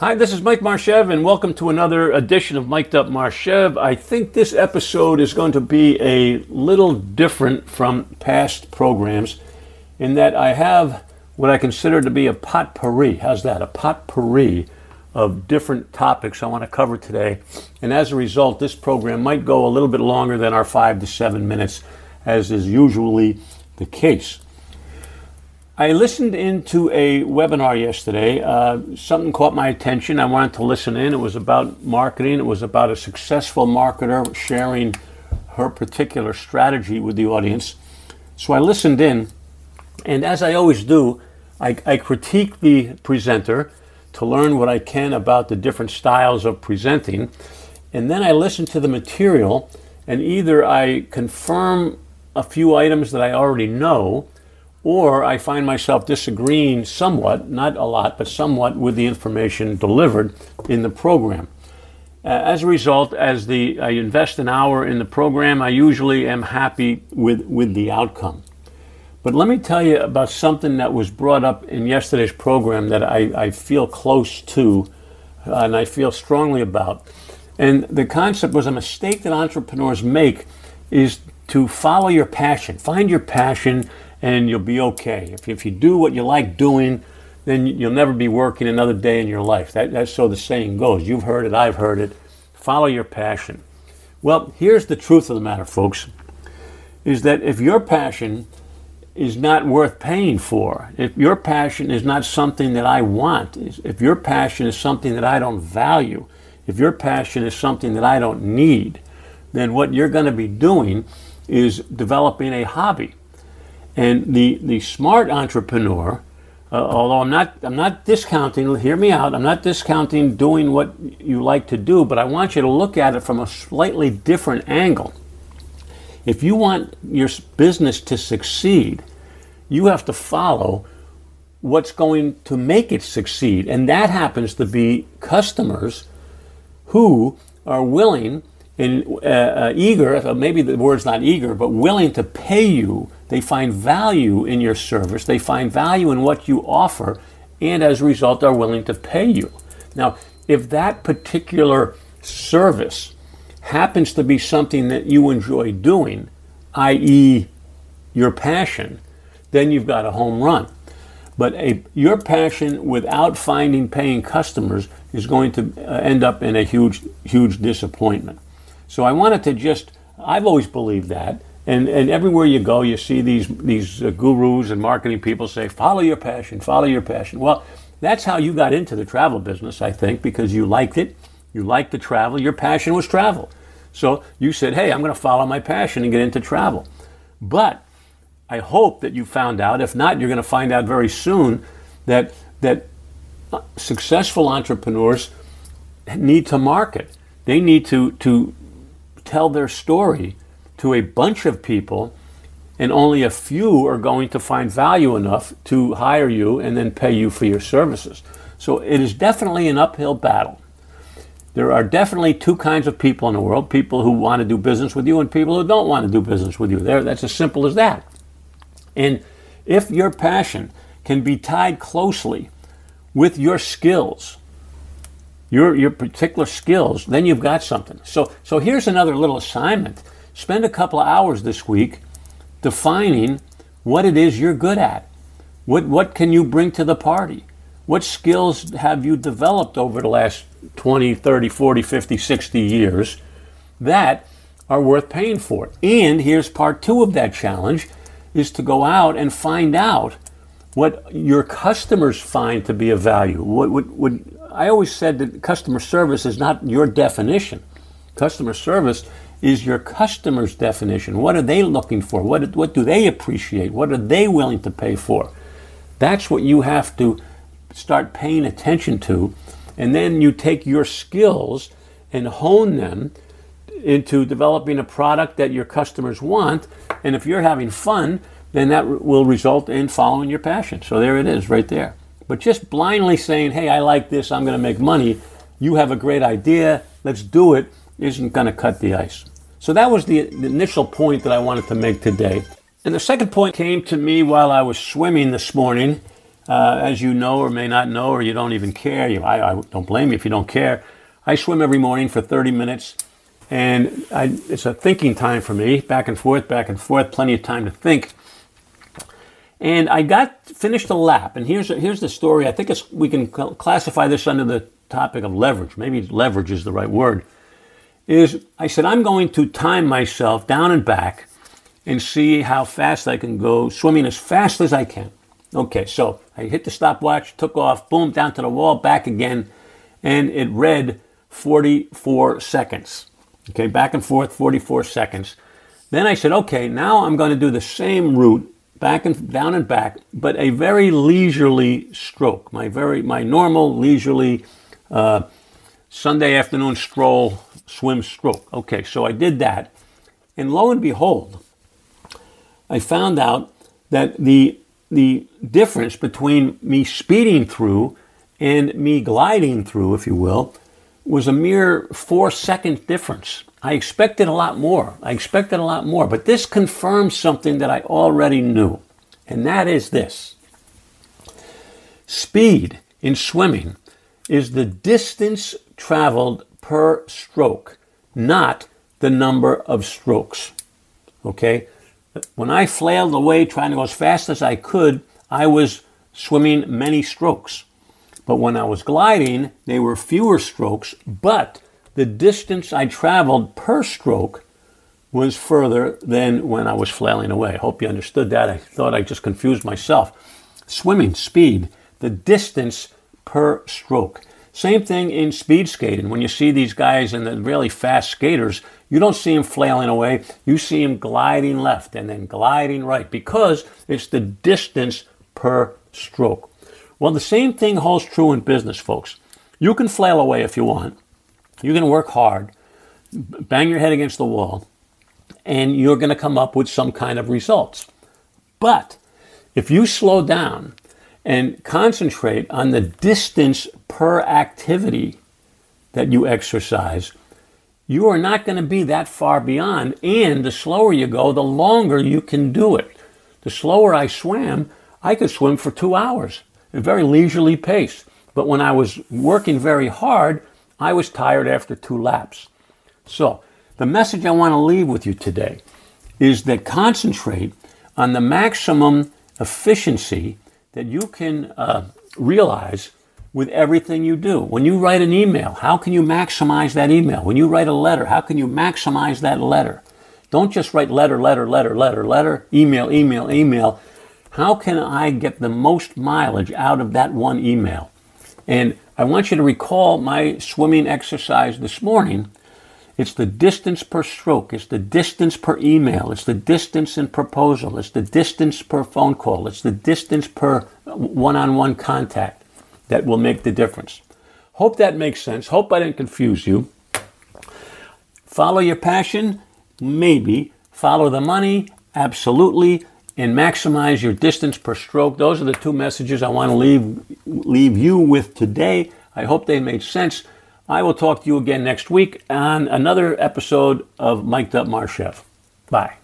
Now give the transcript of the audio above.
Hi, this is Mike Marchev, and welcome to another edition of Mic'd Up Marchev. I think this episode is going to be a little different from past programs in that I have what I consider to be a potpourri. How's that? A potpourri of different topics I want to cover today. And as a result, this program might go a little bit longer than our five to seven minutes, as is usually the case. I listened into a webinar yesterday. Uh, something caught my attention. I wanted to listen in. It was about marketing. It was about a successful marketer sharing her particular strategy with the audience. So I listened in, and as I always do, I, I critique the presenter to learn what I can about the different styles of presenting. And then I listen to the material, and either I confirm a few items that I already know or I find myself disagreeing somewhat, not a lot, but somewhat with the information delivered in the program. Uh, as a result, as the I invest an hour in the program, I usually am happy with, with the outcome. But let me tell you about something that was brought up in yesterday's program that I, I feel close to uh, and I feel strongly about. And the concept was a mistake that entrepreneurs make is to follow your passion. Find your passion and you'll be okay. If, if you do what you like doing, then you'll never be working another day in your life. That, that's so the saying goes. You've heard it, I've heard it. Follow your passion. Well, here's the truth of the matter, folks, is that if your passion is not worth paying for, if your passion is not something that I want, if your passion is something that I don't value, if your passion is something that I don't need, then what you're going to be doing is developing a hobby. And the, the smart entrepreneur, uh, although I'm not, I'm not discounting, hear me out, I'm not discounting doing what you like to do, but I want you to look at it from a slightly different angle. If you want your business to succeed, you have to follow what's going to make it succeed. And that happens to be customers who are willing and uh, uh, eager, maybe the word's not eager, but willing to pay you. They find value in your service, they find value in what you offer, and as a result, are willing to pay you. Now, if that particular service happens to be something that you enjoy doing, i.e., your passion, then you've got a home run. But a, your passion without finding paying customers is going to uh, end up in a huge, huge disappointment. So I wanted to just, I've always believed that. And, and everywhere you go, you see these, these uh, gurus and marketing people say, follow your passion, follow your passion. Well, that's how you got into the travel business, I think, because you liked it. You liked to travel. Your passion was travel. So you said, hey, I'm going to follow my passion and get into travel. But I hope that you found out, if not, you're going to find out very soon, that, that uh, successful entrepreneurs need to market. They need to, to tell their story to a bunch of people, and only a few are going to find value enough to hire you and then pay you for your services. So it is definitely an uphill battle. There are definitely two kinds of people in the world people who want to do business with you and people who don't want to do business with you. There, that's as simple as that. And if your passion can be tied closely with your skills, your, your particular skills, then you've got something. So, so here's another little assignment. Spend a couple of hours this week defining what it is you're good at. What, what can you bring to the party? What skills have you developed over the last 20, 30, 40, 50, 60 years that are worth paying for? And here's part two of that challenge is to go out and find out what your customers find to be of value. What, what, what I always said that customer service is not your definition. Customer service is your customer's definition. What are they looking for? What, what do they appreciate? What are they willing to pay for? That's what you have to start paying attention to. And then you take your skills and hone them into developing a product that your customers want. And if you're having fun, then that will result in following your passion. So there it is, right there. But just blindly saying, hey, I like this, I'm going to make money, you have a great idea, let's do it, isn't going to cut the ice. So that was the, initial point that I wanted to make today. And the second point came to me while I was swimming this morning. uh, as you know or may not know, or you don't even care, you, I, I, don't blame you if you don't care. I swim every morning for 30 minutes, and I, it's a thinking time for me, back and forth, back and forth, plenty of time to think. And I got finished a lap, and here's here's the story. I think we can classify this under the topic of leverage. Maybe leverage is the right word. Is I said I'm going to time myself down and back, and see how fast I can go swimming as fast as I can. Okay, so I hit the stopwatch, took off, boom, down to the wall, back again, and it read 44 seconds. Okay, back and forth, 44 seconds. Then I said, okay, now I'm going to do the same route, back and down and back, but a very leisurely stroke. My very my normal leisurely uh, Sunday afternoon stroll, swim stroke. Okay, so I did that, and lo and behold, I found out that the the difference between me speeding through and me gliding through, if you will, was a mere four second difference. I expected a lot more. I expected a lot more. But this confirms something that I already knew, and that is this speed in swimming is the distance traveled per stroke, not the number of strokes. Okay? When I flailed away trying to go as fast as I could, I was swimming many strokes. But when I was gliding, they were fewer strokes, but the distance I traveled per stroke was further than when I was flailing away. I hope you understood that. I thought I just confused myself. Swimming, speed, the distance per stroke. Same thing in speed skating. When you see these guys and the really fast skaters, you don't see them flailing away. You see them gliding left and then gliding right because it's the distance per stroke. Well, the same thing holds true in business, folks. You can flail away if you want. You can work hard, bang your head against the wall, and you're going to come up with some kind of results. But if you slow down and concentrate on the distance per activity that you exercise, you are not going to be that far beyond. And the slower you go, the longer you can do it. The slower I swam, I could swim for two hours at a very leisurely pace. But when I was working very hard, I was tired after two laps. So, the message I want to leave with you today is that concentrate on the maximum efficiency that you can uh, realize with everything you do. When you write an email, how can you maximize that email? When you write a letter, how can you maximize that letter? Don't just write letter, letter, letter, letter, letter, email, email, email. How can I get the most mileage out of that one email? And I want you to recall my swimming exercise this morning. It's the distance per stroke. It's the distance per email. It's the distance in proposal. It's the distance per phone call. It's the distance per one on one contact that will make the difference. Hope that makes sense. Hope I didn't confuse you. Follow your passion? Maybe. Follow the money? Absolutely. And maximize your distance per stroke. Those are the two messages I want to leave, leave you with today. I hope they made sense. I will talk to you again next week on another episode of Mic'd Up. Bye.